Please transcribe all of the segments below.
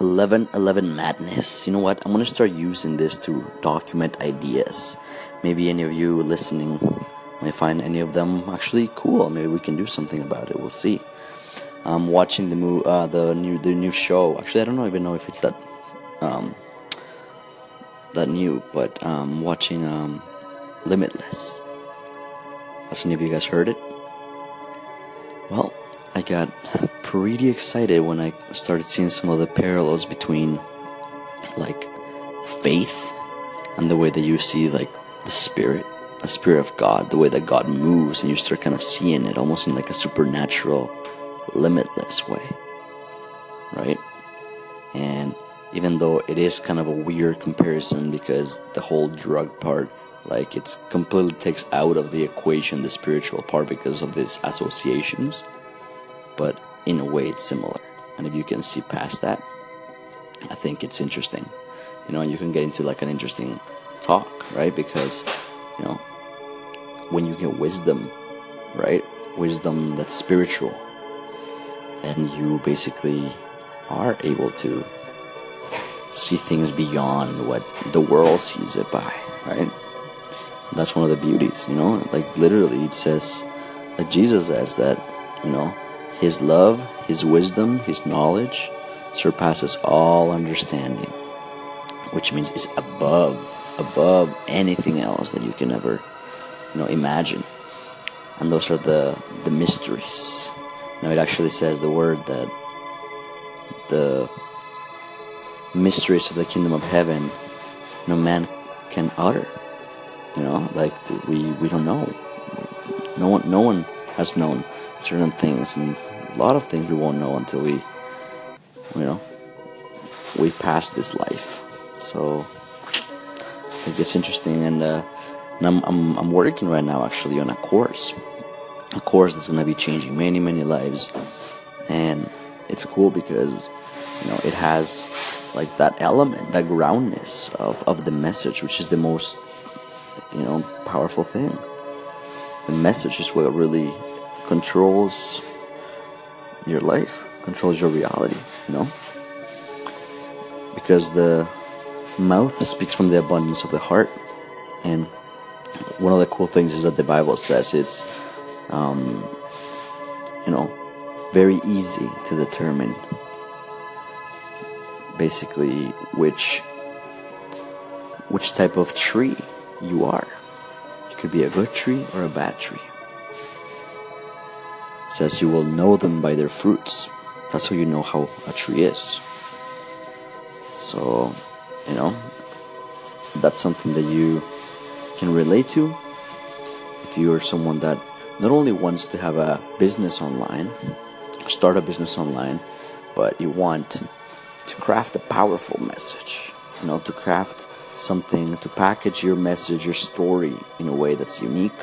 11 11 madness. You know what? I'm gonna start using this to document ideas. Maybe any of you listening might find any of them actually cool. Maybe we can do something about it. We'll see. I'm watching the uh, the new the new show. Actually, I don't even know if it's that um, that new, but I'm um, watching um, Limitless. Has any of you guys heard it? Well, I got pretty excited when I started seeing some of the parallels between like faith and the way that you see like the spirit, the spirit of God, the way that God moves, and you start kind of seeing it almost in like a supernatural, limitless way, right? And even though it is kind of a weird comparison because the whole drug part like it's completely takes out of the equation the spiritual part because of these associations but in a way it's similar. And if you can see past that i think it's interesting. You know and you can get into like an interesting talk right? Because you know when you get wisdom right? Wisdom that's spiritual. And you basically are able to see things beyond what the world sees it by right? That's one of the beauties, you know. Like literally, it says, like Jesus says that, you know, His love, His wisdom, His knowledge surpasses all understanding, which means it's above, above anything else that you can ever, you know, imagine. And those are the the mysteries. Now it actually says the word that the mysteries of the kingdom of heaven no man can utter you know, like we we don't know. No one no one has known certain things, and a lot of things we won't know until we, you know, we pass this life. So I think it's interesting, and, uh, and I'm, I'm I'm working right now actually on a course, a course that's going to be changing many many lives, and it's cool because you know it has like that element, that groundness of, of the message, which is the most you know, powerful thing. The message is what really controls your life, controls your reality, you know? Because the mouth speaks from the abundance of the heart. And one of the cool things is that the Bible says it's, um, you know, very easy to determine basically which which type of tree you are. You could be a good tree or a bad tree. Says you will know them by their fruits. That's how you know how a tree is. So, you know, that's something that you can relate to. If you are someone that not only wants to have a business online, start a business online, but you want to craft a powerful message, you know, to craft something to package your message, your story in a way that's unique,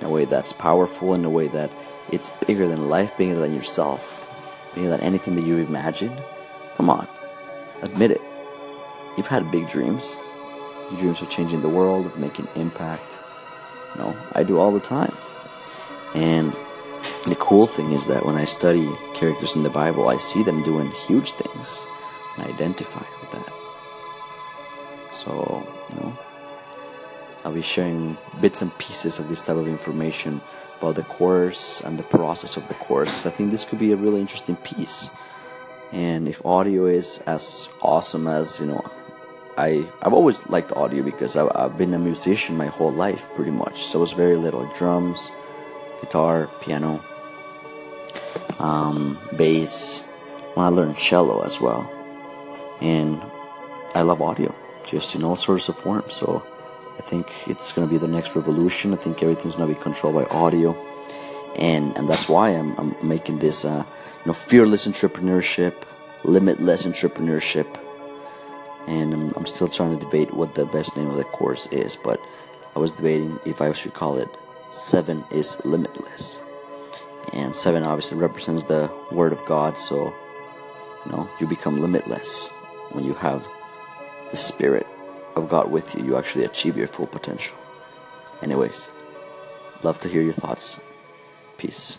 in a way that's powerful, in a way that it's bigger than life, bigger than yourself, bigger than anything that you imagined. Come on, admit it. You've had big dreams. Your dreams of changing the world, of making impact. You know, I do all the time. And the cool thing is that when I study characters in the Bible, I see them doing huge things. And I identify with that. So, you know, I'll be sharing bits and pieces of this type of information about the course and the process of the course. Because I think this could be a really interesting piece. And if audio is as awesome as, you know, I, I've always liked audio because I, I've been a musician my whole life pretty much. So it was very little drums, guitar, piano, um, bass. When I learned cello as well. And I love audio just in all sorts of forms. So I think it's going to be the next revolution. I think everything's going to be controlled by audio, and and that's why I'm, I'm making this uh, you know fearless entrepreneurship, limitless entrepreneurship, and I'm, I'm still trying to debate what the best name of the course is. But I was debating if I should call it Seven is Limitless, and seven obviously represents the Word of God. So you know you become limitless when you have the Spirit of God with you, you actually achieve your full potential. Anyways, love to hear your thoughts. Peace.